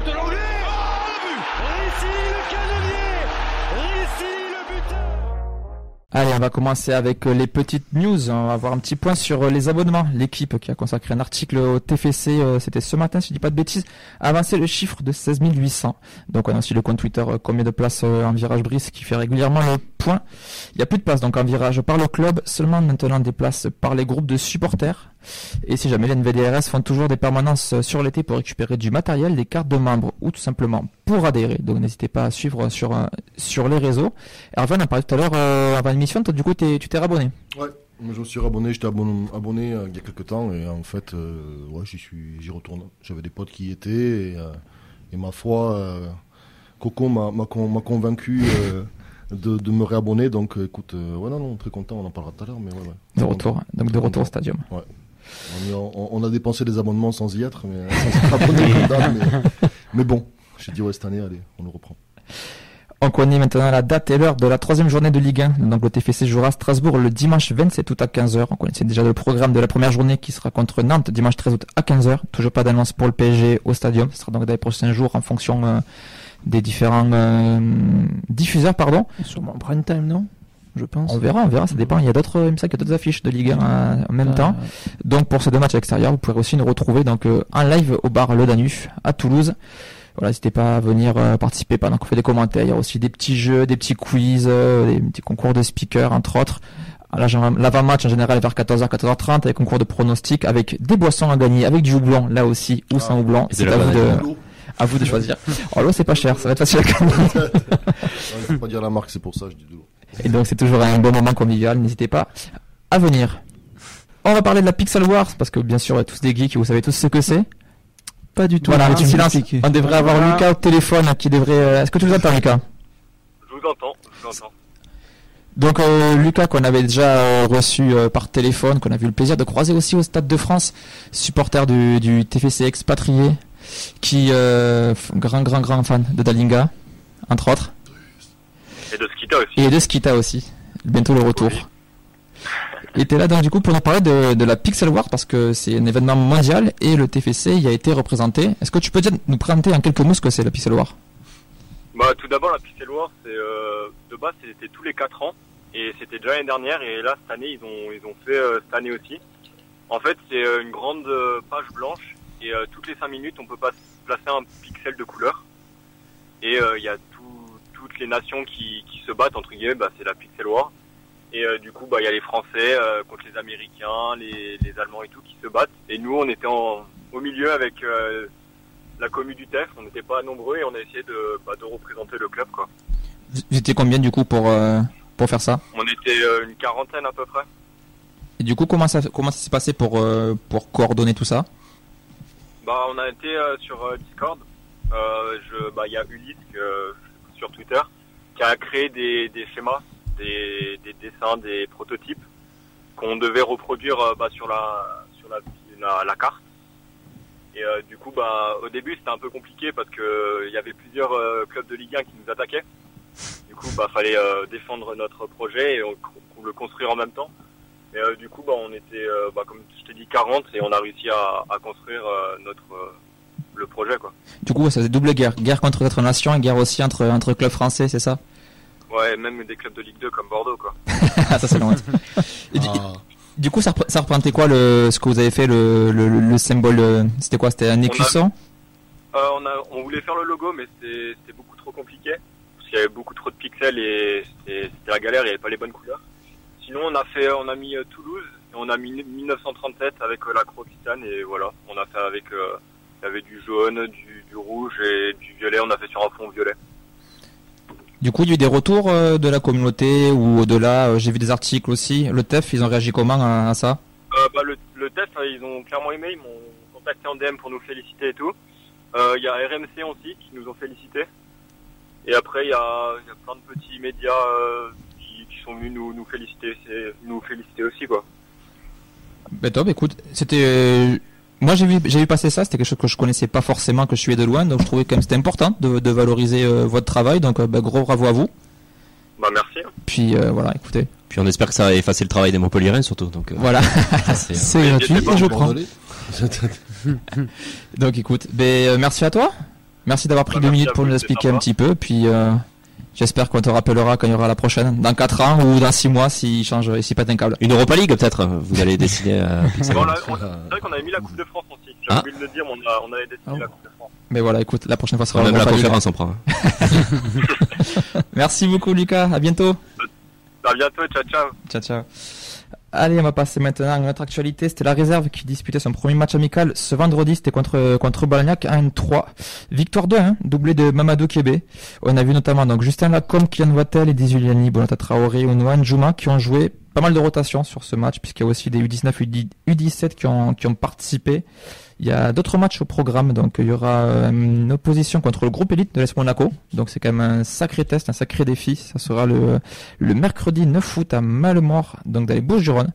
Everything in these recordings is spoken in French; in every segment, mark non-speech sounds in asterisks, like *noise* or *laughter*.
buteur Allez, on va commencer avec euh, les petites news. On va voir un petit point sur euh, les abonnements. L'équipe qui a consacré un article au TFC, euh, c'était ce matin, si je dis pas de bêtises, a avancé le chiffre de 16 800. Donc on a aussi le compte Twitter combien de places en virage brise qui fait régulièrement le point. Il n'y a plus de place donc en virage par le club, seulement maintenant des places par les groupes de supporters. Et si jamais les NVDRS font toujours des permanences sur l'été pour récupérer du matériel, des cartes de membres ou tout simplement pour adhérer. Donc n'hésitez pas à suivre sur, euh, sur les réseaux. On en parlait tout à l'heure euh, avant l'émission, du coup tu t'es rabonné Ouais, je me suis rabonné, j'étais abonné, abonné euh, il y a quelques temps et en fait ouais, j'y suis j'y retourne. J'avais des potes qui y étaient et, ma foi Coco m'a convaincu de, de, me réabonner donc écoute ouais non, non très content, on en parlera tout à l'heure mais ouais, ouais. De retour, donc de retour au stadium. Ouais. On, a dépensé des abonnements sans y être, mais, sans *laughs* mais, bon, j'ai dit ouais cette année, allez, on le reprend. On connaît maintenant la date et l'heure de la troisième journée de Ligue 1. Donc le TFC jouera à Strasbourg le dimanche 27 août à 15h. On connaissait déjà le programme de la première journée qui sera contre Nantes dimanche 13 août à 15h. Toujours pas d'annonce pour le PSG au stadium. Ce sera donc dans les prochains jours en fonction euh, des différents euh, diffuseurs. pardon. Sûrement prime time, non? Je pense. On verra, on verra, ça dépend. Il y a d'autres, il me semble qu'il y a d'autres affiches de Ligue 1 euh, en même temps. Donc pour ces deux matchs à l'extérieur, vous pourrez aussi nous retrouver donc euh, en live au bar Le Danuf à Toulouse. Voilà, n'hésitez pas à venir euh, participer pendant qu'on fait des commentaires. Il y a aussi des petits jeux, des petits quiz, des petits concours de speakers entre autres. L'avant-match en général est vers 14h, 14h30 avec concours de pronostics avec des boissons à gagner, avec du houblon là aussi ou sans ah. houblon. C'est à vous de à vous de choisir. *laughs* Oh l'eau c'est pas cher, ça va être facile à gagner. faut pas dire la marque, c'est pour ça je dis de l'eau. Et donc c'est toujours un bon moment convivial, n'hésitez pas à venir. On va parler de la Pixel Wars, parce que bien sûr, il y a tous des geeks vous savez tous ce que c'est. Pas du tout. Voilà, silence. On devrait avoir Lucas au téléphone qui devrait... Euh, est-ce que tu nous entends, Lucas? Je vous entends, je vous entends. Donc euh, Lucas qu'on avait déjà euh, reçu par téléphone, qu'on a eu le plaisir de croiser aussi au Stade de France, supporter du, du TFC expatrié, qui grand grand grand fan de Dalinga, entre autres. Et de Skita aussi. Et de Skita aussi. Bientôt le retour. Et t'es là donc du coup pour nous parler de, la Pixel War parce que c'est un événement mondial et le TFC y a été représenté. Est-ce que tu peux déjà nous présenter en quelques mots ce que c'est la Pixel War? Bah tout d'abord la Pixel War c'est euh, de base c'était tous les 4 ans et c'était déjà l'année dernière et là cette année ils ont ils ont fait euh, cette année aussi. En fait c'est euh, une grande page blanche et toutes les 5 minutes on peut pas placer un pixel de couleur et il y a toutes les nations qui, qui, se battent entre guillemets, bah, c'est la Pixel War. Et euh, du coup, bah il y a les Français euh, contre les Américains, les, les, Allemands et tout qui se battent. Et nous, on était en, au milieu avec euh, la commu du TEF. On n'était pas nombreux et on a essayé de, bah, de représenter le club, quoi. Vous étiez combien du coup pour pour faire ça? On était une quarantaine à peu près. Et du coup, comment ça comment ça s'est passé pour pour coordonner tout ça? Bah, on a été sur Discord. je, bah, il y a Ulysse sur Twitter, qui a créé des, schémas, des, dessins, des prototypes qu'on devait reproduire euh, bah, sur la sur la, carte. Et euh, du coup, bah, au début, c'était un peu compliqué parce que euh, il y avait plusieurs clubs de Ligue 1 qui nous attaquaient. Du coup, bah, fallait défendre notre projet et le construire en même temps. Et du coup, bah, on était, comme je t'ai dit, 40 et on a réussi à, à construire notre le projet quoi. Du coup, ça c'est double guerre, guerre contre notre nation et guerre aussi entre entre clubs français, c'est ça? Ouais, même des clubs de Ligue 2 comme Bordeaux quoi. *laughs* ça c'est loin. Ah. Du coup, ça, ça représentait quoi le ce que vous avez fait le le, le symbole euh, C'était quoi? C'était un écusson? Euh, on, a, on voulait faire le logo, mais c'était beaucoup trop compliqué parce qu'il y avait beaucoup trop de pixels et c'était la galère. Il n'y avait pas les bonnes couleurs. Sinon, on a fait, on a mis euh, Toulouse et on a mis 1937 avec la croix et voilà, on a fait avec il y avait du jaune, du, rouge et du violet. On a fait sur un fond violet. Du coup, il y a eu des retours euh, de la communauté ou au-delà. Euh, j'ai vu des articles aussi. Le TEF, ils ont réagi comment à, ça? Euh, bah, le, TEF, ils ont clairement aimé. Ils m'ont contacté en DM pour nous féliciter et tout. Il y a RMC aussi qui nous ont félicité. Et après, il y a, plein de petits médias qui, sont venus nous, nous féliciter, nous féliciter aussi quoi. Ben top, écoute, c'était moi, j'ai vu, j'ai vu passer ça. C'était quelque chose que je connaissais pas forcément, que je suivais de loin. Donc, je trouvais quand même c'était important de, de valoriser euh, votre travail. Donc, euh, bah, gros bravo à vous. Bah, merci. Puis euh, voilà, écoutez. Puis on espère que ça va effacer le travail des Montpellierens surtout. Donc voilà, *laughs* *laughs* c'est gratuit je prends. *laughs* donc écoute, ben, merci à toi. Merci d'avoir pris Bah, deux minutes pour nous expliquer un petit peu. Puis euh, j'espère qu'on te rappellera quand il y aura la prochaine, dans 4 ans ou dans 6 mois s'il change, s'il pète un câble. Une Europa League peut-être. Vous allez *laughs* on- Euh, c'est vrai qu'on avait mis la Coupe de France aussi. J'ai Ah. oublié de le dire, mais on, a, on avait dessiné Ah. la Coupe de France. Mais voilà, écoute, la prochaine fois sera Même la conférence on prend. hein. *laughs* Merci beaucoup Lucas, à bientôt. À bientôt, ciao, ciao. Ciao, ciao. Allez, on va passer maintenant à une autre actualité. C'était la réserve qui disputait son premier match amical ce vendredi. C'était contre, contre Balagnac 1-3. Victoire 2, hein, doublé de Mamadou Kébé. On a vu notamment donc Justin Lacombe, Kylian Wattel et Juliani, Bonata Traoré ou Noan Juma qui ont joué pas mal de rotations sur ce match puisqu'il y a aussi des U19, U17 qui ont, qui ont participé. Il y a d'autres matchs au programme, donc il y aura euh, une opposition contre le groupe élite de l'Est Monaco. Donc c'est quand même un sacré test, un sacré défi. Ça sera le, le mercredi 9 août à Malemort, donc dans les Bouches-du-Rhône.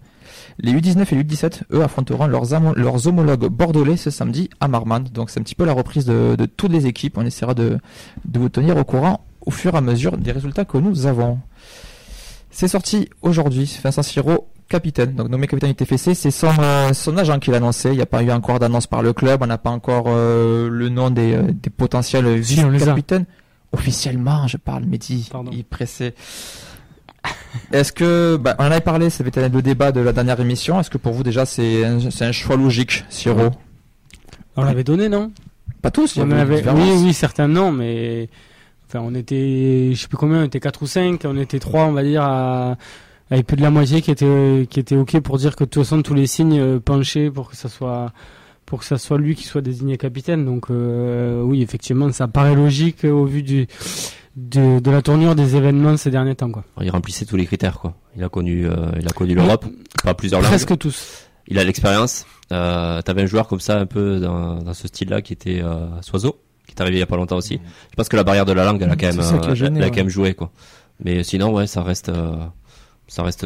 Les U19 et les U17, eux, affronteront leurs, leurs homologues bordelais ce samedi à Marmande. Donc c'est un petit peu la reprise de, de toutes les équipes. On essaiera de, de vous tenir au courant au fur et à mesure des résultats que nous avons. C'est sorti aujourd'hui. Vincent Siro, capitaine, donc nommé capitaine du TFC, c'est son, euh, son agent qui l'a annoncé. Il n'y a pas eu encore d'annonce par le club. On n'a pas encore euh, le nom des, euh, des potentiels Si, vice-capitaines. Officiellement, je parle, Mehdi. Pardon. Il est pressé. *laughs* Est-ce que, bah, on en avait parlé, ça avait été le débat de la dernière émission. Est-ce que pour vous déjà c'est un, c'est un choix logique, Siro On l'avait donné, non? Pas tous, il y On avait avait, des différences. oui, oui, certains non, mais enfin, on était, je sais plus combien, on était 4 ou 5, on était 3, on va dire, à, avec plus de la moitié qui était, qui était ok pour dire que de toute façon tous les signes euh, penchaient pour que ça soit, pour que ça soit lui qui soit désigné capitaine. Donc euh, oui, effectivement, ça paraît logique au vu du, de, de la tournure des événements ces derniers temps, quoi. Il remplissait tous les critères quoi. Il a connu, euh, il a connu l'Europe, pas plusieurs langues. Presque tous. Il a l'expérience. Euh, T'avais un joueur comme ça un peu dans, dans ce style-là qui était euh, Soiseau, qui est arrivé il y a pas longtemps aussi. Je pense que la barrière de la langue, elle a quand même, a gêné, elle a ouais. quand même joué quoi. Mais sinon ouais, ça reste, ça reste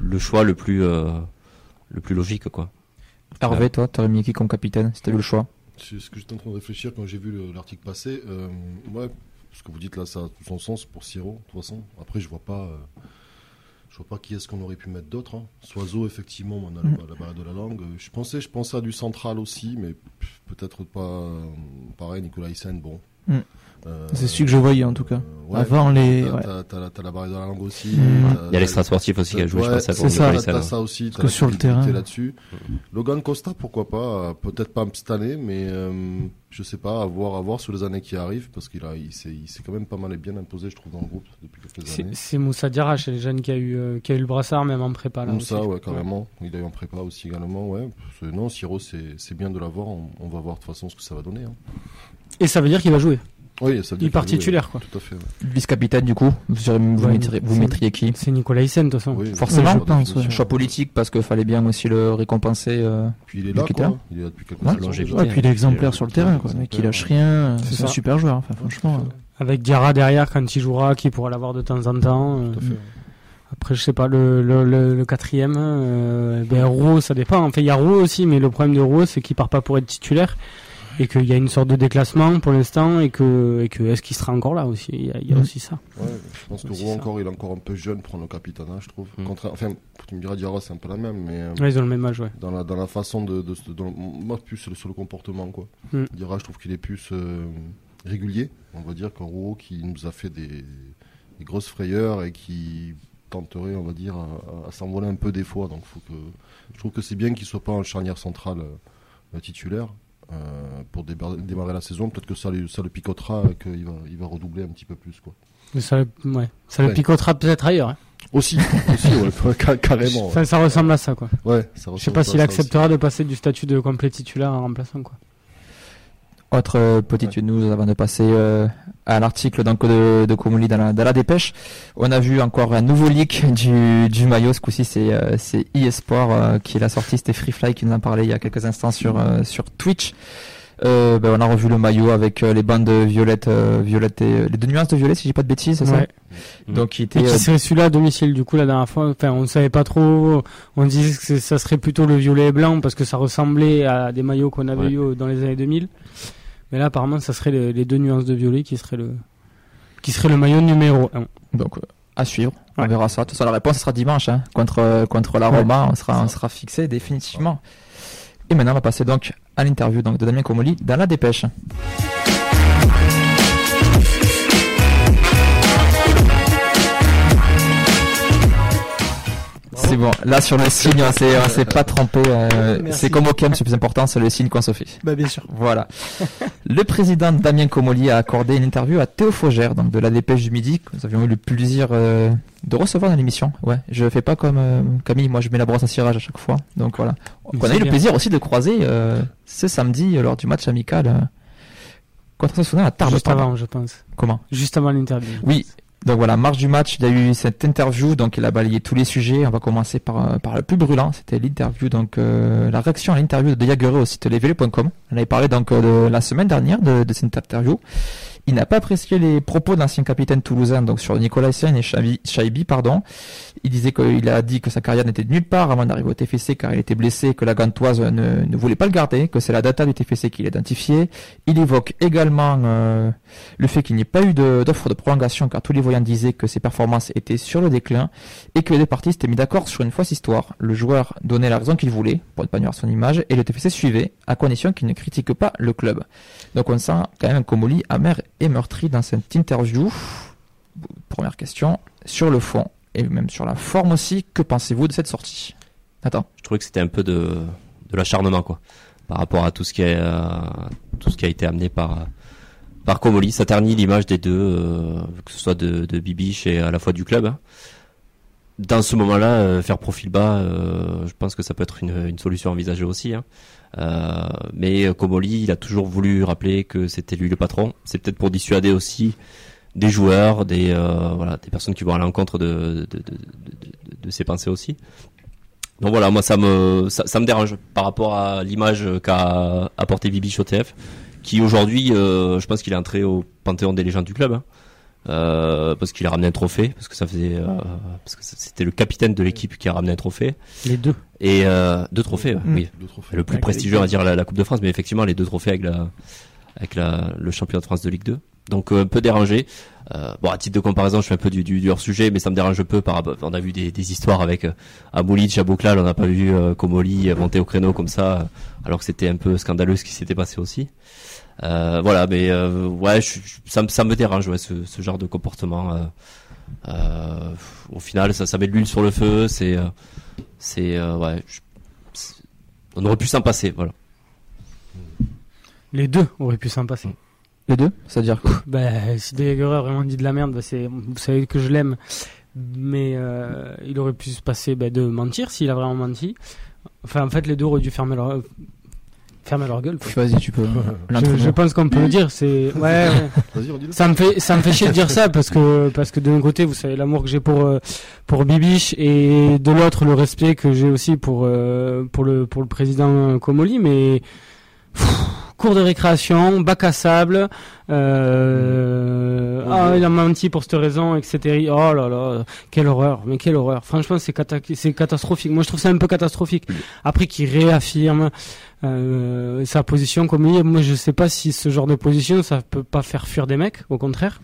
le choix le plus, euh, le plus logique quoi. Hervé, toi, t'aurais mis qui comme capitaine? Si t'avais eu le choix C'est ce que j'étais en train de réfléchir quand j'ai vu le- l'article passer. Euh, ouais, ce que vous dites là, ça a tout son sens pour Siro, de toute façon. Après, je vois pas, euh, je vois pas qui est-ce qu'on aurait pu mettre d'autre. Hein. Soiseau, effectivement, on a la, la barrière de la langue. Euh, Je pensais, je pensais à du central aussi, mais peut-être pas. euh, pareil, Nicolas Hyssen, bon. Mm. Euh, C'est celui que je voyais, en tout cas. euh, ouais, Avant les. T'as ouais. la, barrière de la langue aussi. Mm. Il y a l'extra sportif aussi qui a joué, je pense à c'est ça. T'as t'as ça aussi, que sur le terrain- là-dessus. Logan Costa, pourquoi pas euh, Peut-être pas cette année, mais euh, je sais pas, à voir, à voir sur les années qui arrivent, parce qu'il a, il s'est, il s'est quand même pas mal et bien imposé, je trouve, dans le groupe depuis quelques C'est années. c'est Moussa Diarra chez les jeunes qui a eu, euh, qui a eu le brassard même en prépa là. Comme aussi, ouais, carrément. Il a eu en prépa aussi également, ouais. Non, Siro, c'est, c'est bien de l'avoir. On, on va voir de toute façon ce que ça va donner. hein. Et ça veut dire qu'il va jouer. Oui, ça veut dire Il part qu'il joue, titulaire, quoi. Tout à fait. ouais. Vice-capitaine du coup, vous, serez- vous, Ouais, mettriez, vous c'est- mettriez qui C'est Nicolas Hyssen de toute façon. Oui, Forcément, je pense, ouais. Choix politique parce qu'il fallait bien aussi le récompenser. euh, Puis il est là, Le quoi. Qatar. Il est là depuis quelques Ouais, puis il est exemplaire euh, sur le terrain, quoi. Il lâche rien. C'est C'est un super joueur, enfin, franchement. Avec Diarra derrière quand il jouera, qui pourra l'avoir de temps en temps. euh, Tout à fait. Après, je sais pas, le, le, le, le quatrième, euh, ben, Rouault, ça dépend. En fait, il y a Rouault aussi, mais le problème de Rouault, c'est qu'il part pas pour être titulaire. Et qu'il y a une sorte de déclassement pour l'instant, et que, et que est-ce qu'il sera encore là aussi? Il y a, il y a Mhm. aussi ça. Ouais, je pense que ça. encore, il est encore un peu jeune pour le capitanat, je trouve. Mm. Enfin, tu me diras, Diarra, c'est un peu la même, mais euh, Ouais, ils ont le même âge, ouais. dans, la, dans la façon de. de, de- dans- moi, plus sur le, sur le comportement, quoi. Mm. Diarra, je trouve qu'il est plus euh, régulier, on va dire, qu'un Roux qui nous a fait des, des grosses frayeurs et qui tenterait, on va dire, à, à s'envoler un peu des fois. Donc, faut que, je trouve que c'est bien qu'il soit pas en charnière centrale euh, titulaire. Euh, pour démarrer la saison, peut-être que ça, lui- ça le picotera et qu'il va, il va redoubler un petit peu plus. Quoi. Mais ça, le- ouais. ça le Ouais. picotera peut-être ailleurs. hein. Aussi, *laughs* aussi ouais, ca- carrément. Ça ressemble à ça, quoi. Ouais, ça Je sais pas s'il acceptera de passer du statut de complet titulaire à remplaçant, quoi. Autre euh, petite news avant de passer euh, à l'article donc de, de Comoli dans la, dans la dépêche. On a vu encore un nouveau leak du, du maillot. Ce coup-ci, c'est euh, c'est eSport euh, qui l'a sorti. C'était Freefly qui nous en parlait il y a quelques instants sur euh, sur Twitch. Euh, ben, on a revu le maillot avec euh, les bandes violettes, euh, violettes et les deux nuances de violet, si je dis pas de bêtises, c'est ça Ouais. Donc qui Et était qui euh, serait celui-là à domicile, du coup, la dernière fois? Enfin, on ne savait pas trop. On disait que ça serait plutôt le violet et blanc parce que ça ressemblait à des maillots qu'on avait Ouais. eu dans les années 2000. Mais là, apparemment, ça serait les, les deux nuances de violet qui serait le, qui serait le maillot numéro 1. Donc à suivre, on verra ça. De toute façon, la réponse sera dimanche hein, contre contre la Ouais. Roma, on sera on sera fixé définitivement. Et maintenant, on va passer donc à l'interview donc de Damien Comoli dans la dépêche. C'est bon. Là, sur le signe, on s'est, on s'est pas trompé. euh, Merci. c'est comme au camp, c'est plus important, c'est le signe qu'on se fait. Bah bien sûr. Voilà. *laughs* le président Damien Comoli a accordé une interview à Théo Faugère, donc de la dépêche du midi, que nous avions eu le plaisir euh, de recevoir dans l'émission. Ouais, je fais pas comme euh, Camille, moi je mets la brosse à cirage à chaque fois. Donc voilà. On a eu le plaisir aussi de croiser euh, ce samedi lors du match amical euh, contre Sassuolo à Tarbes. Juste avant, je pense. Comment? Juste avant l'interview. Oui. Donc voilà, marche du match, il a eu cette interview, donc il a balayé tous les sujets. On va commencer par, euh, par le plus brûlant, c'était l'interview, donc euh, la réaction à l'interview de Diaguerre au site lesvélos.com. On avait parlé donc euh, de la semaine dernière de, de cette interview. Il n'a pas apprécié les propos de l'ancien capitaine toulousain donc sur Nicolas Essien et Chaibi, pardon. Il disait qu'il a dit que sa carrière n'était de nulle part avant d'arriver au TFC car il était blessé, que la Gantoise ne, voulait pas le garder, que c'est la data du TFC qui l'identifiait. Il évoque également euh, le fait qu'il n'y ait pas eu d'offre de, prolongation car tous les voyants disaient que ses performances étaient sur le déclin et que les parties s'étaient mis d'accord sur une fausse histoire. Le joueur donnait la raison qu'il voulait pour ne pas nuire son image et le TFC suivait à condition qu'il ne critique pas le club. Donc on sent quand même un Comoli amer et meurtri dans cette interview. Première question, sur le fond et même sur la forme aussi, que pensez-vous de cette sortie? Attends. Je trouvais que c'était un peu de, de l'acharnement, quoi. Par rapport à tout ce qui est, euh, tout ce qui a été amené par, par Comoli. Ça ternit l'image des deux, euh, que ce soit de, de Bibiche et à la fois du club. hein. Dans ce moment-là, euh, faire profil bas, je pense que ça peut être une, une solution envisagée aussi. hein. Euh, mais Comoli, il a toujours voulu rappeler que c'était lui le patron. C'est peut-être pour dissuader aussi des joueurs, des euh, voilà, des personnes qui vont à l'encontre de de, de, ses pensées aussi. Donc voilà, moi ça me ça, me dérange par rapport à l'image qu'a apporté Bibiche au TF, qui aujourd'hui, euh, je pense qu'il est entré au panthéon des légendes du club, hein. Euh, parce qu'il a ramené un trophée, parce que ça faisait, euh, parce que c'était le capitaine de l'équipe qui a ramené un trophée Les deux. et euh, deux trophées, Mm. oui. Deux trophées. Le plus Avec prestigieux, on va dire la, la Coupe de France, mais effectivement les deux trophées avec la avec la, le championnat de France de Ligue 2. Donc euh, un peu dérangé. Euh, bon, à titre de comparaison, je fais un peu du, du, du hors sujet, mais ça me dérange un peu par rapport. On a vu des, des histoires avec euh, Aboulic, Abouklal, on n'a pas vu euh, Komoli monter au créneau comme ça, alors que c'était un peu scandaleux ce qui s'était passé aussi. Euh, voilà, mais euh, ouais, je- je- ça, me- ça me dérange, ouais, ce, ce genre de comportement. euh, euh, au final, ça, ça met de l'huile sur le feu. C'est, c'est, euh, ouais, je- c'est- on aurait pu s'en passer, voilà. Les deux auraient pu s'en passer. Les deux? C'est-à-dire que Ben, si a vraiment dit de la merde, c'est, vous savez que je l'aime. Mais euh, il aurait pu se passer ben, de mentir s'il a vraiment menti. Enfin, en fait, les deux auraient dû fermer leur, fermer leur gueule. quoi. Vas-y, tu peux. Je, je pense qu'on peut le dire. C'est ouais, ouais. Vas-y, redis-le. Ça me fait ça me fait chier de dire ça parce que parce que d'un côté vous savez l'amour que j'ai pour euh, pour Bibiche et de l'autre le respect que j'ai aussi pour euh, pour le pour le président Comoli mais cours de récréation bac à sable euh, ah il a menti pour cette raison etc oh là là quelle horreur mais quelle horreur. Franchement c'est cata- c'est catastrophique. Moi je trouve ça un peu catastrophique. Après qu'il réaffirme euh, sa position comme il est. Moi, je sais pas si ce genre de position, ça peut pas faire fuir des mecs, au contraire.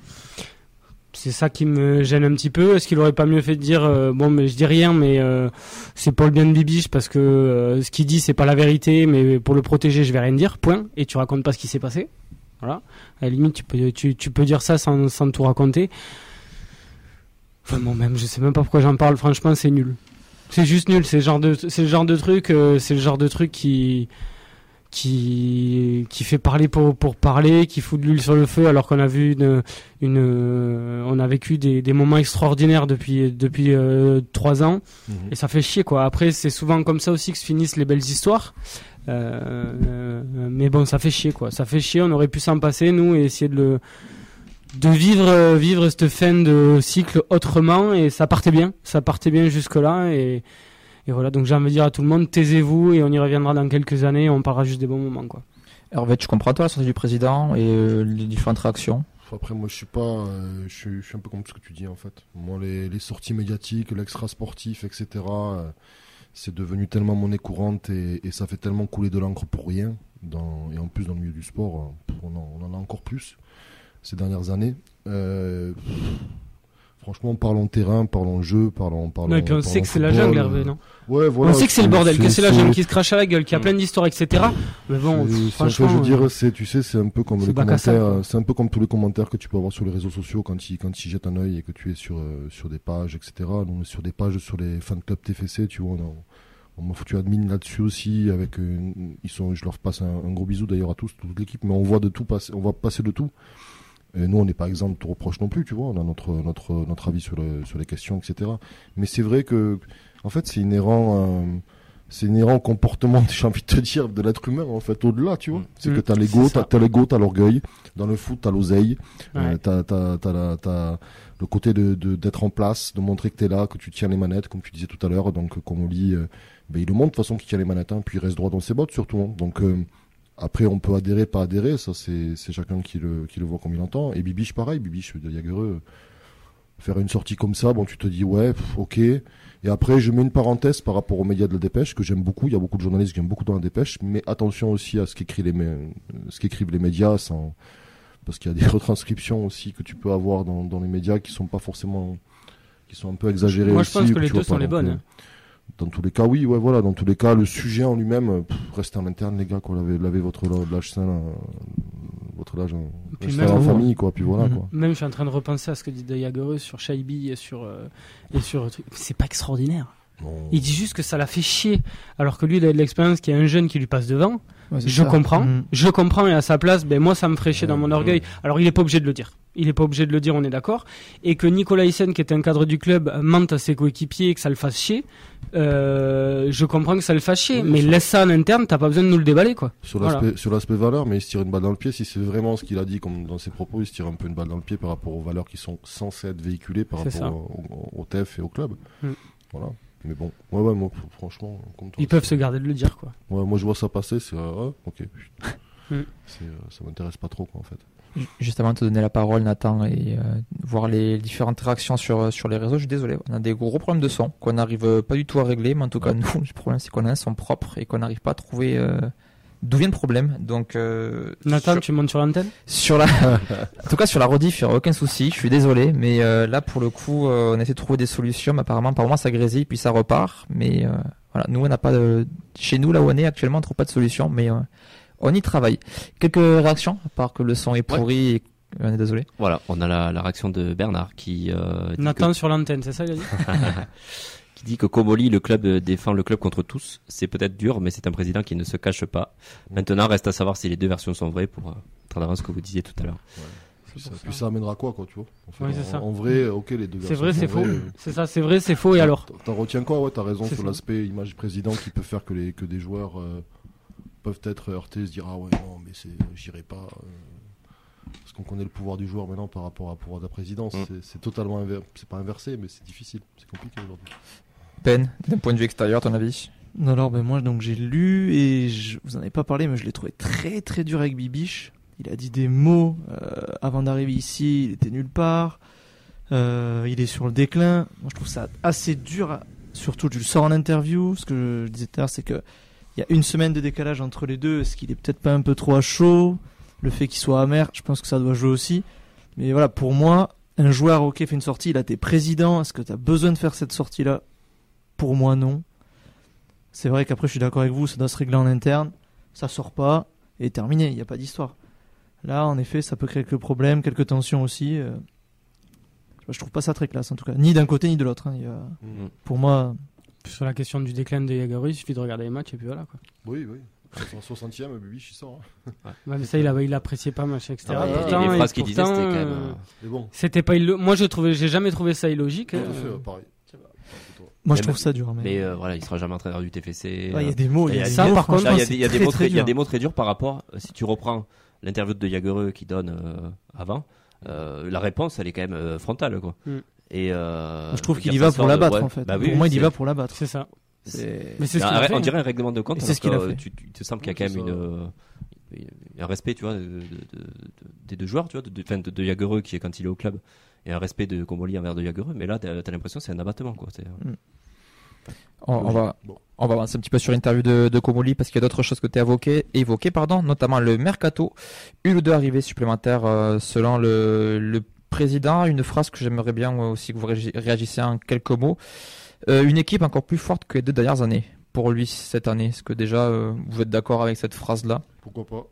C'est ça qui me gêne un petit peu. Est-ce qu'il aurait pas mieux fait de dire euh, bon, mais je dis rien, mais euh, c'est pour le bien de Bibiche parce que euh, ce qu'il dit c'est pas la vérité, mais pour le protéger, je vais rien dire. Point. Et tu racontes pas ce qui s'est passé. Voilà. À la limite, tu peux dire ça sans tout raconter. Enfin bon, même je sais même pas pourquoi j'en parle. Franchement, c'est nul. C'est juste nul. C'est le genre de c'est le genre de truc. c'est le genre de truc qui qui qui fait parler pour pour parler, qui fout de l'huile sur le feu, alors qu'on a vu une une euh, on a vécu des, des moments extraordinaires depuis depuis euh, trois ans Mhm. et ça fait chier quoi. Après c'est souvent comme ça aussi que se finissent les belles histoires. Euh, mais bon ça fait chier quoi. Ça fait chier. On aurait pu s'en passer nous et essayer de le de vivre vivre cette fin de cycle autrement et ça partait bien. Ça partait bien jusque là et et voilà, donc j'ai envie de dire à tout le monde, taisez-vous et on y reviendra dans quelques années, on parlera juste des bons moments, quoi. Hervé, tu comprends toi la sortie du président et euh, les différentes réactions? Après, moi, je suis pas, euh, je, suis, je suis un peu comme ce que tu dis en fait. Moi, les, les sorties médiatiques, l'extra sportif, etc. euh, c'est devenu tellement monnaie courante et, et ça fait tellement couler de l'encre pour rien. Dans, et en plus, dans le milieu du sport, on en, on en a encore plus ces dernières années. Euh, franchement, parlons terrain, parlons jeu, parlons. parlons Non, et puis on parlons sait que c'est la jungle, Hervé, non Ouais, voilà. On sait que c'est le bordel, que c'est la jungle qui se crache à la gueule, qu'il y a plein d'histoires, etc. Mais bon, franchement. je veux dire, euh, c'est, tu sais, c'est un peu comme les commentaires, c'est un peu comme tous les commentaires que tu peux avoir sur les réseaux sociaux quand ils, quand ils jettent un œil et que tu es sur, euh, sur des pages, etc. Est sur des pages sur les fan club TFC, tu vois, on a- on m'a foutu admin là-dessus aussi, avec, euh, ils sont, je leur passe un, un gros bisou d'ailleurs à tous, toute l'équipe, mais on voit de tout passer, on va passer de tout. Et nous, on n'est pas exempt de tout reproche non plus, tu vois, on a notre, notre, notre avis sur, le, sur les questions, etc. Mais c'est vrai que, en fait, c'est inhérent, euh, c'est inhérent au comportement, *laughs* j'ai envie de te dire, de l'être humain, en fait, au-delà, tu vois. Mm. C'est Mm. que t'as l'ego, t'as, t'as l'ego, t'as l'orgueil. Dans le foot, t'as l'oseille. Ouais. Euh, t'as, t'as, t'as, la- t'as le côté de, de, d'être en place, de montrer que t'es là, que tu tiens les manettes, comme tu disais tout à l'heure. Donc, comme on lit, euh, ben, il le montre de toute façon qu'il tient les manettes, hein, puis il reste droit dans ses bottes, surtout. hein. Donc, euh, après, on peut adhérer, pas adhérer, ça, c'est, c'est chacun qui le, qui le voit comme il entend. Et Bibiche, pareil, Bibiche de Jagereux, faire une sortie comme ça, bon, tu te dis, ouais, pff, ok. Et après, je mets une parenthèse par rapport aux médias de la dépêche, que j'aime beaucoup. Il y a beaucoup de journalistes que j'aime beaucoup dans la dépêche, mais attention aussi à ce qu'écrivent les, ce qu'écrivent les médias, sans, parce qu'il y a des *laughs* retranscriptions aussi que tu peux avoir dans, dans les médias qui sont pas forcément, qui sont un peu exagérées Moi, je aussi, pense que les deux sont les bonnes. Dans tous les cas, oui, ouais, voilà. Dans tous les cas, le sujet en lui-même, euh, pff, restez en interne, les gars, quoi. Lavez, lavez votre la- lâche sain, euh, votre lâche, euh, puis même en famille, quoi. Puis voilà, Mhm. quoi. Même je suis en train de repenser à ce que dit De Jagereux sur Shaibi et sur euh, et sur c'est pas extraordinaire. Il dit juste que ça l'a fait chier alors que lui il a de l'expérience qu'il y a un jeune qui lui passe devant. Ouais, Je ça. comprends, Mm. je comprends et à sa place, ben moi ça me ferait chier dans mon orgueil. Alors il est pas obligé de le dire. Il est pas obligé de le dire, on est d'accord. Et que Nicolas Hyssen, qui est un cadre du club, mente à ses coéquipiers et que ça le fasse chier. euh, je comprends que ça le fasse chier, Oui, mais ça- laisse ça en interne, t'as pas besoin de nous le déballer quoi. Sur Voilà. l'aspect, l'aspect valeur, mais il se tire une balle dans le pied. Si c'est vraiment ce qu'il a dit, comme dans ses propos, il se tire un peu une balle dans le pied par rapport aux valeurs qui sont censées être véhiculées par rapport au, au, au TEF et au club. Mm. Voilà. Mais bon, ouais, ouais, moi, franchement, Ils peuvent se garder de le dire quoi. Ouais, moi, je vois ça passer, c'est, euh, ouais, ok. Mm. C'est, euh, ça m'intéresse pas trop, quoi, en fait. Juste avant de te donner la parole, Nathan, et euh, voir les différentes réactions sur, sur les réseaux, je suis désolé. On a des gros problèmes de son qu'on n'arrive euh, pas du tout à régler, mais en tout cas, nous, le problème, c'est qu'on a un son propre et qu'on n'arrive pas à trouver euh, d'où vient le problème. Donc, euh, Nathan, sur, tu montes sur l'antenne sur la, *laughs* en tout cas, sur la rediff, il n'y aura aucun souci. Je suis désolé, mais euh, là, pour le coup, euh, on essaie de trouver des solutions. Mais apparemment, par moment, ça grésille, puis ça repart. Mais euh, voilà, nous, on n'a pas de, chez nous, là où on est actuellement, on trouve pas de solution, mais euh, on y travaille. Quelques réactions, à part que le son est pourri et on est désolé. Voilà, on a la, la réaction de Bernard qui, euh, Nathan sur l'antenne, c'est ça il a dit *laughs* qui dit que Comoli, le club euh, défend le club contre tous. C'est peut-être dur, mais c'est un président qui ne se cache pas. Maintenant, reste à savoir si les deux versions sont vraies pour euh, traduire ce que vous disiez tout à l'heure. Puis C'est ça, pour puis ça. amènera quoi, quoi, tu vois? En, fait, Oui, c'est en- ça. en vrai, ok, les deux C'est versions vrai, sont c'est faux. euh, C'est ça, c'est vrai, c'est faux et alors? T'en- retiens quoi? Ouais, t'as raison C'est sur l'aspect image président qui peut faire que, les, que des joueurs euh, peuvent être heurtés, se dire ah ouais non mais c'est j'irai pas euh, parce qu'on connaît le pouvoir du joueur maintenant par rapport à pouvoir de la présidence. Mm. C'est- C'est totalement inver- c'est pas inversé mais c'est difficile, c'est compliqué aujourd'hui. Ben, d'un point de vue extérieur, ton avis? Non, alors ben moi donc j'ai lu et je vous en ai pas parlé mais je l'ai trouvé très très dur avec Bibiche. Il a dit des mots euh, avant d'arriver ici, il était nulle part. Euh, il est sur le déclin. Moi je trouve ça assez dur. Surtout je le sors en interview. Ce que je disais tout à l'heure c'est que il y a une semaine de décalage entre les deux. Est-ce qu'il est peut-être pas un peu trop à chaud Le fait qu'il soit amer, je pense que ça doit jouer aussi. Mais voilà, pour moi, un joueur ok fait une sortie, a été président. Est-ce que tu as besoin de faire cette sortie là Pour moi non. C'est vrai qu'après, je suis d'accord avec vous, ça doit se régler en interne. Ça sort pas et terminé, il n'y a pas d'histoire. Là, en effet, ça peut créer quelques problèmes, quelques tensions aussi. euh. Je trouve pas ça très classe, en tout cas. Ni d'un côté, ni de l'autre. hein. Il y a- Mm. Pour moi, sur la question du déclin de Yagaru, il suffit de regarder les matchs et puis voilà quoi. Oui oui. En 60e, Bibiche il sort. hein. Ouais, mais ça, il, avait, il appréciait pas machin, etc. Ah, et Pourtant, les et phrases qu'il disait, pourtant, c'était quand même. euh, euh, bon, C'était pas illo- Moi, je trouvais, j'ai jamais trouvé ça illogique. tout à hein. fait euh, pareil. Moi je trouve ça dur. Mais, Mais euh, voilà, il sera jamais entraîneur du TFC. Ouais, il y euh, a des mots, il y a ça, par contre, il y a des- mots très très- il y a dur. des mots très durs par rapport. euh, Si tu reprends l'interview de Jagereux qui donne euh, avant, euh, la réponse elle est quand même euh, frontale quoi. Mm. Et euh, Je trouve qu'il y va pour la battre ouais, en fait. bah oui, pour moi, il y va pour la battre. C'est ça. C'est- Mais c'est ce un qu'il a ré- fait. on dirait un règlement de compte c'est ce qu'il a euh, fait. tu, te semble qu'il y a quand même une, euh, un respect tu vois de, de- de- de- des deux joueurs tu vois de, de, Jagereux qui est quand il est au club et un respect de Comboli envers de Jagereux mais là t'as as, l'impression que c'est un abattement quoi. C'est- on, on va, Bon. on va avancer un petit peu sur l'interview de, de Komoli parce qu'il y a d'autres choses que tu as évoquées, évoquées, pardon, notamment le mercato. Une ou deux arrivées supplémentaires euh, selon le, le président, une phrase que j'aimerais bien aussi que vous réagi- réagissiez en quelques mots. Euh, une équipe encore plus forte que les deux dernières années pour lui cette année? Est-ce que déjà euh, vous êtes d'accord avec cette phrase-là? Pourquoi pas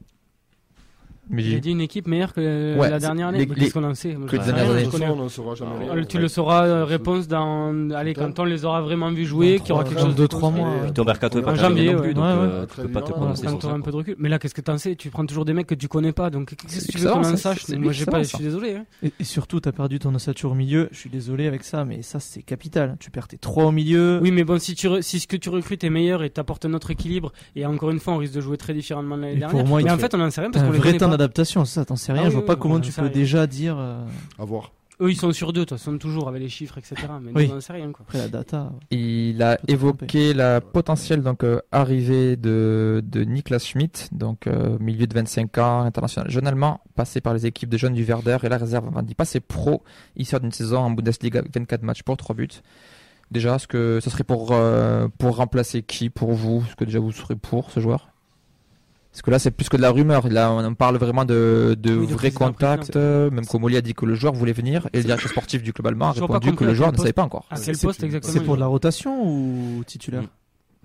Mais J'ai dit une équipe meilleure que Ouais, la dernière année. Qu'est-ce qu'on en sait que les années. je connais- on n'en saura jamais rien. Euh, Tu Ouais. le sauras euh, réponse dans allez quand on les aura vraiment vus jouer, qu'il y aura quelque chose de trois mois. Et ouais. Ton mercato est pas En terminé janvier, non plus, ouais. donc Ouais, euh, tu peux pas te prononcer Quand tu un peu de recul. Mais là, qu'est-ce que t'en sais? Tu prends toujours des mecs que tu connais pas, donc qu'est-ce que tu veux qu'on en sache? Moi, j'ai pas, je suis désolé. hein. Et, surtout, t'as perdu ton ossature au milieu. Je suis désolé avec ça, mais ça, c'est capital. Tu perds tes trois au milieu. Oui, mais bon, si, ce que tu recrutes est meilleur et t'apportes un autre équilibre, et encore une fois, on risque de jouer très différemment de l'année dernière. pour moi, il mais en fait, on en sait rien parce qu'on les connaît pas. d'adaptation, ça, t'en sais rien. Ah je oui, vois pas oui, comment tu peux rien. déjà dire. euh, À voir. Eux, ils sont sur deux, de toute façon, toujours avec les chiffres, etc. Mais Oui. nous, on en sait rien, quoi. Après la data. Il a évoqué la potentielle donc euh, arrivée de, de Niklas Schmidt, donc euh, milieu de 25 ans, international jeune allemand, passé par les équipes de jeunes du Werder et la réserve avant d'y passer pro. Il sort d'une saison en Bundesliga avec 24 matchs pour 3 buts. Déjà, est-ce que ce serait pour euh, pour remplacer qui pour vous Est-ce que déjà vous serez pour ce joueur? Parce que là, c'est plus que de la rumeur. Là, on parle vraiment de, de Oui, vrais contacts. euh, Même Comoli a dit que le joueur voulait venir et le directeur sportif du club allemand a répondu que le joueur ne savait pas encore. À quel C'est poste exactement C'est il pour de la rotation ou titulaire Mm.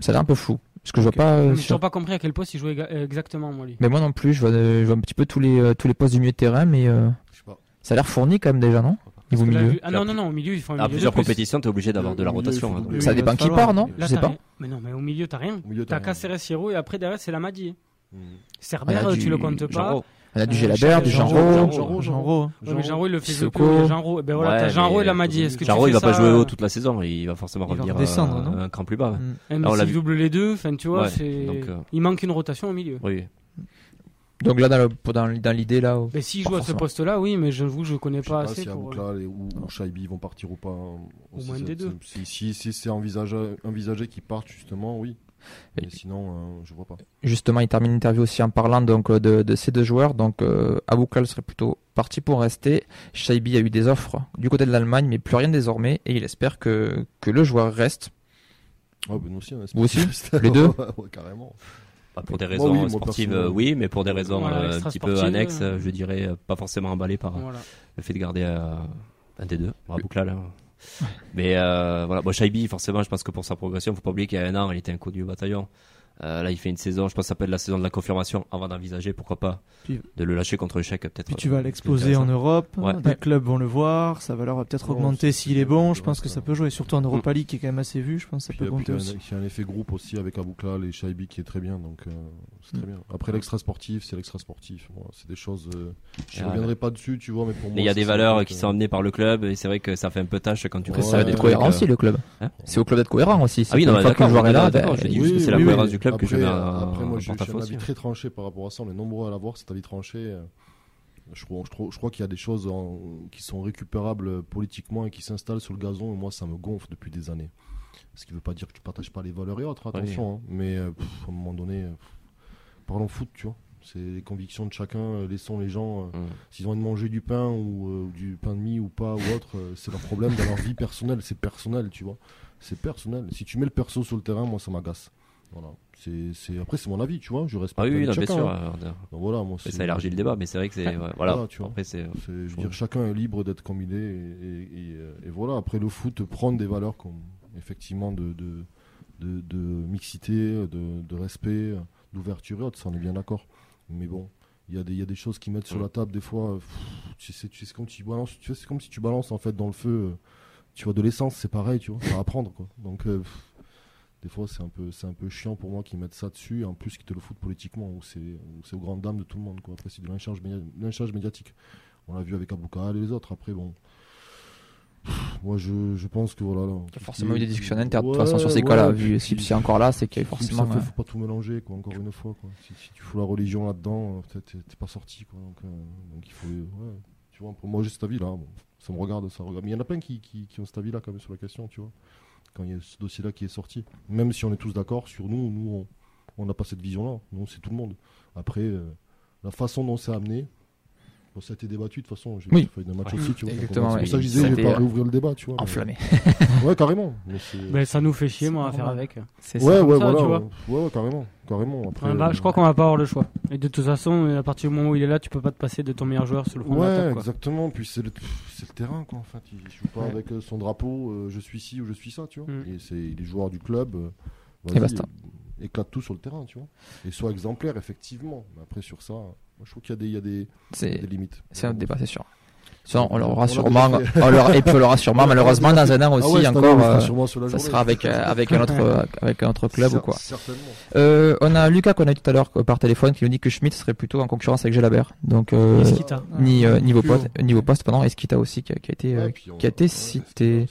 Ça a l'air un peu flou. Parce que je vois pas. euh, Mais J'ai sur- toujours pas compris à quel poste il jouait euh, exactement, moi, lui. Mais moi non plus, je vois, je vois un petit peu tous les, euh, tous les postes du milieu de terrain, mais euh, Je sais pas. ça a l'air fourni quand même déjà, non Niveau là, milieu. Ah non, non, non, au milieu, ils font un À milieu de plusieurs plus. compétitions, t'es obligé d'avoir de la milieu, rotation. il faut hein. Ça il dépend te qui part, non Là, Je sais pas. Mais non, mais au milieu, t'as rien. Milieu, T'as. Caceres, Hierro, et après, derrière, c'est la Madi. Mm. Cerber, tu du le comptes pas. Genreau. On a du Euh, Gélabert, du Jean Rau. hein. Ouais, mais Jean-Ro, il le fait Sissoko. Jean-Ro. Ben voilà, Ouais, t'as Jean-Ro mais et la Madi. Est-ce que fais il va pas jouer haut euh, toute la saison. Il va forcément revenir euh, non un cran plus bas. Mm. Même Alors, on l'a s'il vu. double les deux, enfin, tu vois, Ouais, c'est... donc, euh, il manque une rotation au milieu. Oui. Donc là, dans le- pour- dans, dans l'idée, là, Mais s'il Pas joue à ce poste-là, oui, mais j'avoue, je connais Je sais pas pas assez si pour... Aboukla et- ou, ou Shaibi vont partir ou pas. hein. Au moins des deux. Si, si, si c'est envisagé, envisagé qu'ils partent, justement, oui. Mais sinon, euh, je vois pas. justement, il termine l'interview aussi en parlant donc euh, de, de ces deux joueurs. Donc, euh, Aboukal serait plutôt parti pour rester. Shaibi a eu des offres du côté de l'Allemagne, mais plus rien désormais, et il espère que, que le joueur reste. Ouais, ben nous aussi, on espère Vous aussi. Les deux *laughs* Ouais, carrément. Pas pour des Moi, raisons oui, sportives, oui, mais pour des raisons Voilà, euh, un petit peu annexes, euh. je dirais pas forcément emballé par Voilà. le fait de garder euh, un des deux. Mais euh, voilà, bon, Shaibi, forcément, je pense que pour sa progression, faut pas oublier qu'il y a un an, il était inconnu au bataillon. Euh, là, il fait une saison, je pense que ça peut être la saison de la confirmation avant d'envisager, pourquoi pas, Puis- de le lâcher contre le chèque peut-être. Puis tu euh, vas plus l'exposer en. Europe, Ouais. des clubs vont le voir, sa valeur va peut-être Non, augmenter s'il est bon, je pense que ça. peut jouer, surtout en Europa League qui est quand même assez vu, je pense que ça Puis, peut compter puis, il y a aussi. un- il y a un effet groupe aussi avec Aboukla et Shaibi qui est très bien, donc euh, c'est très bien. Après l'extra sportif, c'est l'extra sportif. Bon, c'est des choses. euh, je Ah, reviendrai pas dessus, tu vois, mais pour moi. Mais il y a des valeurs qui sont amenées par le club et c'est vrai que ça fait un peu tâche quand tu Ouais, ça va être cohérent aussi, le club. Hein c'est au club d'être cohérent aussi. Ah oui, C'est non, que le d'accord, joueur est là, ben, je dis il- juste que c'est la cohérence du club que je Après, mets Après, moi, j'ai un avis aussi. très tranché par rapport à ça. On est nombreux à l'avoir, cet avis tranché. Je crois, je crois, je crois qu'il y a des choses en- qui sont récupérables politiquement et qui s'installent sur le gazon. Et moi, ça me gonfle depuis des années. Ce qui ne veut pas dire que tu partages pas les valeurs et autres, attention. hein. Mais euh, pff, à un moment donné, pff, parlons foot, tu vois. C'est les convictions de chacun. euh, Laissons les gens. euh, Mm. S'ils ont envie de manger du pain ou euh, du pain de mie ou pas ou autre, c'est leur problème dans leur vie personnelle. C'est personnel, tu vois. C'est personnel. Si tu mets le perso sur le terrain, moi, ça m'agace. Voilà. C'est, c'est... Après, c'est mon avis, tu vois. Je respecte Ah oui, l'avis oui, de non, bien chacun, sûr. hein. Donc voilà, moi, c'est... ça élargit le débat, mais c'est vrai que c'est *laughs* ouais, voilà. Voilà, tu vois. Après c'est c'est- je veux dire, chacun est libre d'être comme il est. Et, et- et, euh, et voilà. Après, le foot prend des valeurs comme, effectivement, de, de, de, de mixité, de, de respect, d'ouverture et autres. Ça, on est bien d'accord. Mais bon. Il y, a des, il y a des choses qui mettent sur Mm. la table des fois. euh, pff, tu sais, c'est comme si tu balances, tu sais, c'est comme si tu balances en fait dans le feu, euh, tu vois, de l'essence, c'est pareil, tu vois, à apprendre quoi. Donc euh, pff, des fois c'est un peu, c'est un peu chiant pour moi qu'ils mettent ça dessus, et en plus qu'ils te le foutent politiquement, où c'est, c'est aux grandes dames de tout le monde quoi. Après c'est du lynchage, média- lynchage médiatique. On l'a vu avec Aboukal et les autres. Après bon, Pff, moi je, je pense que voilà. là, Il y a forcément eu des discussions internes. De toute Ouais, façon, sur ces ouais, cas-là, vu si c'est encore là, c'est qu'il y a forcément. fait, euh, faut pas tout mélanger, quoi, encore une fois. Quoi. Si, si tu fous la religion là-dedans, peut-être t'es t'es pas sorti. Quoi. Donc, euh, donc il faut. Ouais, tu vois, pour moi, j'ai cet avis-là. Bon, ça me regarde, ça regarde. Mais il y en a plein qui, qui, qui ont cet avis-là quand même sur la question, tu vois. Quand il y a ce dossier-là qui est sorti. Même si on est tous d'accord sur nous, nous, on- n'a pas cette vision-là. Nous, c'est tout le monde. Après, euh, la façon dont c'est amené, Bon, ça a été débattu de toute façon. J'ai Oui. fait de match Ouais. aussi, tu vois. Exactement, C'est ouais. pour ça que je disais, je vais pas euh, réouvrir le débat, tu vois. mais- Enflammé. *laughs* Ouais, carrément. Mais ça nous fait chier, moi, à faire avec. C'est Ouais, ça. ouais, ça, voilà. tu vois. Ouais, ouais, carrément. Carrément. Après, Ah bah, euh, je crois qu'on va pas avoir le choix. Et de toute façon, à partir du moment où il est là, tu peux pas te passer de ton meilleur joueur sur le front Ouais, quoi. exactement. Puis c'est le, c'est le terrain, quoi. En fait, il joue pas Ouais. avec euh, son drapeau. euh, je suis ci ou je suis ça, tu vois. Mm. Et c'est il est joueur du club. euh, Et basta. euh, éclate tout sur le terrain, tu vois. Et soit exemplaire, effectivement. Mais après sur ça, moi, je trouve qu'il y a des, il y a des, il y a C'est des limites. c'est un débat, c'est sûr. Ça, on l'aura On l'a sûrement, on l'aura- et puis on l'aura sûrement, malheureusement, dans un an Ah aussi, ouais, encore, euh, ça sera avec, euh, avec un autre, *laughs* avec un autre club ou quoi. Euh, on a Lucas qu'on a eu tout à l'heure euh, par téléphone qui nous dit que Schmidt serait plutôt en concurrence avec Gelabert. Donc, euh, Esquita. ni, euh, niveau plus poste, haut. niveau poste, pardon, Esquita aussi qui a, qui a été, euh, Ouais, puis on- qui a été ouais, cité.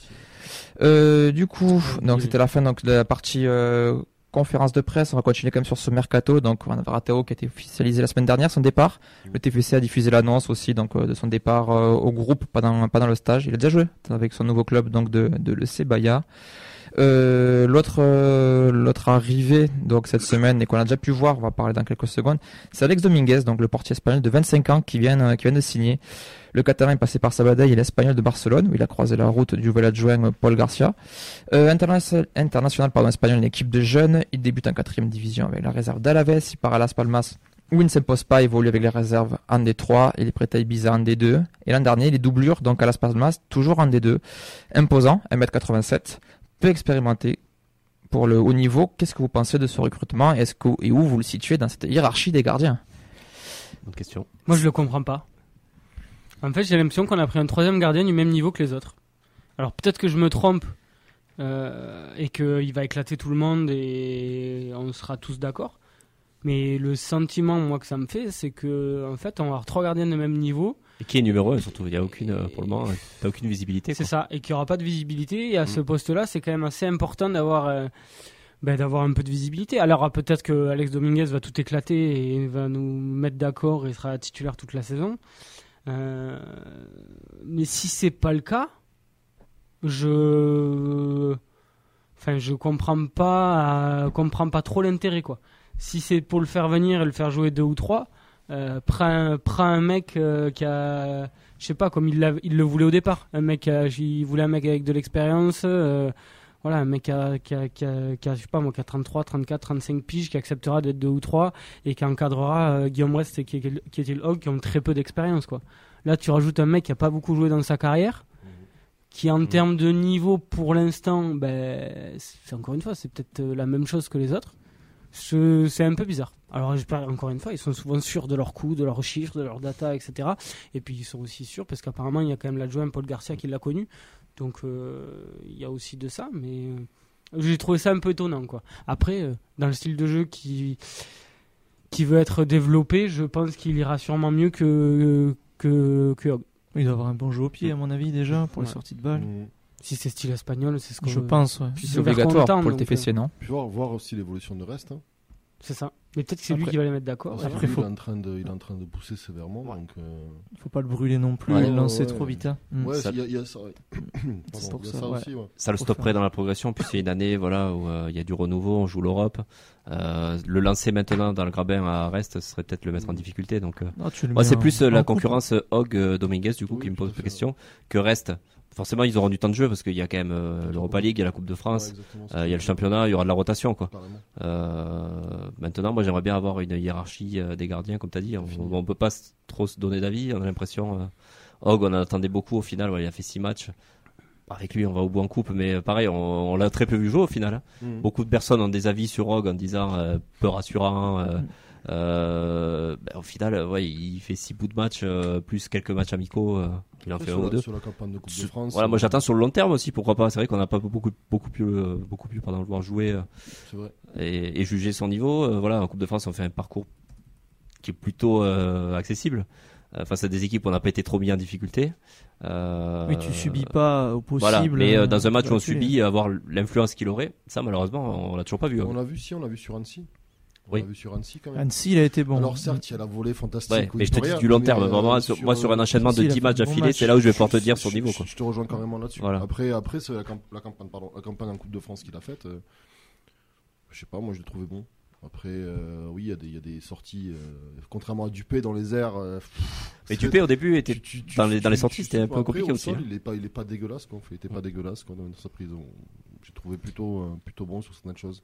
Euh, du coup, donc c'était la fin donc de la partie euh, conférence de presse. On va continuer quand même sur ce mercato. Donc on a qui a été officialisé la semaine dernière son départ. Le TFC a diffusé l'annonce aussi donc euh, de son départ euh, au groupe pendant pendant le stage. Il a déjà joué avec son nouveau club donc de de l'EC Bahia. Euh, l'autre euh, l'autre arrivé donc cette semaine et qu'on a déjà pu voir, on va parler dans quelques secondes, c'est Alex Dominguez donc le portier espagnol de 25 ans qui vient euh, qui vient de signer. Le Catalan est passé par Sabadell et l'Espagnol de Barcelone où il a croisé la route du nouvel adjoint euh, Paul Garcia. International, international pardon espagnol, une équipe de jeunes, il débute en quatrième division avec la réserve d'Alaves, il part à Las Palmas où il ne s'impose pas, évolue avec les réserves en D3, il est prêt à Ibiza en D2. Et l'an dernier, les doublures, donc à Las Palmas, toujours en D2. Imposant, 1m87, peu expérimenté pour le haut niveau. Qu'est-ce que vous pensez de ce recrutement? Est-ce que, et où vous le situez dans cette hiérarchie des gardiens? Bonne question. Moi, je le comprends pas. En fait, j'ai l'impression qu'on a pris un troisième gardien du même niveau que les autres. Alors peut-être que je me trompe euh, et qu'il va éclater tout le monde et on sera tous d'accord. Mais le sentiment, moi, que ça me fait, c'est que en fait, on va avoir trois gardiens de même niveau. Et qui est numéro 1 surtout Il n'y a aucune, euh, pour le moment, t'as aucune visibilité. C'est ça, et qu'il n'y aura pas de visibilité. Et à ce Mm. poste-là, c'est quand même assez important d'avoir euh, ben, d'avoir un peu de visibilité. Alors euh, peut-être que Alex Dominguez va tout éclater et va nous mettre d'accord et sera titulaire toute la saison. Euh, mais si c'est pas le cas, je, enfin, je comprends pas, euh, comprends pas trop l'intérêt quoi. Si c'est pour le faire venir et le faire jouer deux ou trois, euh, prends, prends un mec euh, qui a je sais pas, comme il, le voulait au départ. Un mec, a- il voulait un mec avec de l'expérience, euh, voilà, un mec qui a, qui, a, qui, a, qui a, je sais pas moi, qui a 33, 34, 35 piges, qui acceptera d'être deux ou trois et qui encadrera Guillaume West et qui, qui est Hogg, qui ont très peu d'expérience, quoi. Là, tu rajoutes un mec qui a pas beaucoup joué dans sa carrière, qui en termes de niveau, pour l'instant, ben, c'est encore une fois, c'est peut-être la même chose que les autres. Ce- C'est un peu bizarre. Alors, encore une fois, ils sont souvent sûrs de leurs coûts, de leurs chiffres, de leurs data, etc. Et puis ils sont aussi sûrs parce qu'apparemment il y a quand même l'adjoint Paul Garcia qui l'a connu. Donc euh, il y a aussi de ça. Mais euh, j'ai trouvé ça un peu étonnant. Quoi. Après, euh, dans le style de jeu qui, qui veut être développé, je pense qu'il ira sûrement mieux que, que, que Hogg. Il doit avoir un bon jeu au pied, à mon avis, déjà, pour les Ouais. sorties de balles. Mm. Si c'est style espagnol, c'est ce que Je pense, ouais. Puis C'est obligatoire Content, pour le TFC, non? Puis voir, voir aussi l'évolution de reste. hein. C'est ça. Mais peut-être que c'est lui qui va les mettre d'accord. Ouais. Après, faut- il, est en train de, il est en train de pousser sévèrement. Donc, euh, Faut pas le brûler non plus Ouais, et le lancer ouais. trop vite. hein. Mm. ouais, Ça- il y, a- il y a ça. ouais. *coughs* C'est Pardon, pour il y a ça, ça ouais. aussi. Ouais. Ça le stopperait dans la progression, puis c'est une année voilà, où euh, il y a du renouveau, on joue l'Europe. Euh, le lancer maintenant dans le grabin à Rest, ce serait peut-être le mettre en difficulté. Donc, euh, Non, tu le moi, mets c'est plus en la coupe. concurrence Hogg Dominguez du coup Oui, qui me pose la question que Rest. Forcément, ils auront du temps de jeu parce qu'il y a quand même euh, l'Europa League, il y a la Coupe de France, euh, il y a le championnat, il y aura de la rotation quoi. Euh, maintenant, moi, j'aimerais bien avoir une hiérarchie des gardiens, comme tu as dit. On, on peut pas trop se donner d'avis. On a l'impression. Hogg, on en attendait beaucoup au final. ouais, il a fait six matchs. Avec lui, on va au bout en coupe, mais pareil, on, on l'a très peu vu jouer au final. hein. Mm. Beaucoup de personnes ont des avis sur Hogg en disant peu rassurant. Mm. Euh, ben, au final, euh, ouais, il fait six bouts de match euh, plus quelques matchs amicaux. euh, il en fait un ou deux. sur la campagne de Coupe de France. Voilà, moi j'attends sur le long terme aussi, pourquoi pas. C'est vrai qu'on n'a pas beaucoup, beaucoup pu, euh, beaucoup pu pardon, le voir jouer. euh, vrai. et, et juger son niveau. Euh, voilà, en Coupe de France, on fait un parcours qui est plutôt euh, accessible. Euh, face à des équipes où on n'a pas été trop mis en difficulté. Euh, Oui, tu subis pas au possible. Voilà, mais euh, dans un match où on subit, avoir l'influence qu'il aurait, ça malheureusement, on l'a toujours pas vu. hein. On l'a vu si, on l'a vu sur Annecy. On Oui. vu sur Annecy quand même. Annecy, il a été bon. Alors certes, il y a la volée fantastique. Ouais, mais je te dis du long terme. euh, Vraiment, sur- moi, sur un enchaînement de si, il a 10 fait matchs match. c'est là où je vais pouvoir te dire son niveau. je- Quoi. Je te rejoins carrément là-dessus. Voilà. Après, après c'est la, camp- la campagne, pardon, la campagne en Coupe de France qu'il a faite. euh, je sais pas, moi je l'ai trouvé bon. Après, euh, oui, il y, a des- il y a des sorties. euh, contrairement à Dupé dans les airs. euh, Mais Dupé au début était tu- tu- tu- dans les dans les tu- sorties c'était un peu compliqué au aussi. sol, hein. Il est pas, il est pas dégueulasse, quoi. Il était pas dégueulasse quand même dans sa prison. J'ai trouvé plutôt, euh, plutôt bon sur certaines choses.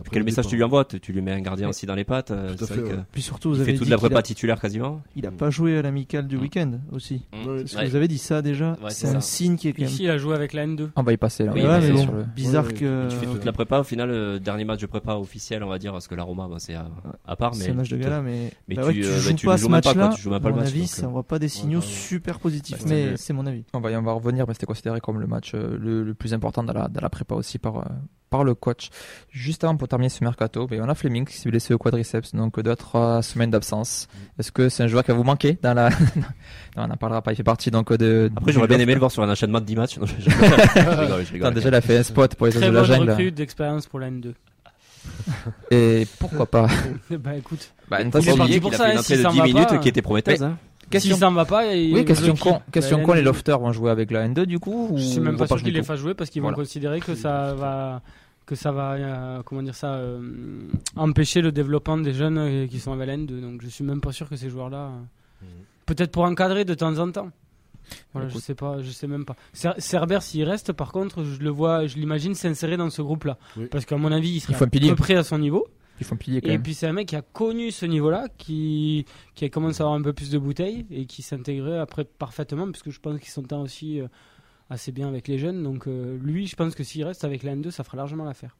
Après, Quel message tu lui envoies Tu lui mets un gardien Ouais. aussi dans les pattes. euh, Tout à c'est fait, vrai que ouais. Puis surtout, vous il avez fait toute dit la prépa a, titulaire quasiment. il a pas joué à l'amical du Mm. week-end aussi. Ouais, Parce que Ouais. vous avez dit ça déjà. Ouais, c'est un ça. signe qui est quand même Ici, il a joué avec la N2. On va y passer là. Oui, on mais sur le- bizarre Ouais, que Tu fais toute la prépa, au final, le dernier match de prépa officiel, on va dire, parce que la Roma, bah, c'est à, à part. Mais c'est un match de gala, mais, mais tu, euh, joues pas ce match-là. tu joues pas le mon match, ça euh, envoie pas des signaux super positifs, Bah, mais c'est mon avis. On va, y- on revenir, mais c'était considéré comme le match euh, le, plus important dans la, dans la prépa aussi par, euh, par le coach. Juste avant pour terminer ce mercato, ben, on a Fleming qui s'est blessé au quadriceps, donc deux à trois semaines d'absence. Est-ce que c'est un joueur qui va vous manquer dans la... *laughs* non, on n'en parlera pas, il fait partie donc de... Après, j'aurais bien aimé le voir sur un enchaînement de 10 matchs. *laughs* Non, je, je rigole, je rigole. Attends, déjà, il a fait un spot pour les Très de la jungle. recrue d'expérience pour la N2. *laughs* Et pourquoi pas bah écoute, bah, Il est pas parti pour ça, fait une hein, entrée s'il de s'en 10 va minutes pas, qui était prometteuse. hein. question... s'il s'en va pas, il Oui, question con, question Bah, con, les N2. lofters vont jouer avec la N2 du coup ou Je suis même vont pas sûr qu'ils les fassent jouer parce qu'ils Voilà. vont considérer que ça va que ça va euh, comment dire ça euh, empêcher le développement des jeunes euh, qui sont à N2 donc je suis même pas sûr que ces joueurs là peut-être pour encadrer de temps en temps voilà, je sais pas, je sais même pas. Cer- Cerber, s'il reste, par contre, je le vois, je l'imagine s'insérer dans ce groupe-là, Oui. parce qu'à mon avis, il serait faut à peu près à son niveau. Ils font pilier quand Et même. puis c'est un mec qui a connu ce niveau-là, qui, qui a commencé à avoir un peu plus de bouteilles et qui s'intégrait après parfaitement, puisque je pense qu'il s'entend aussi euh, assez bien avec les jeunes. Donc euh, lui, je pense que s'il reste avec la N2, ça fera largement l'affaire.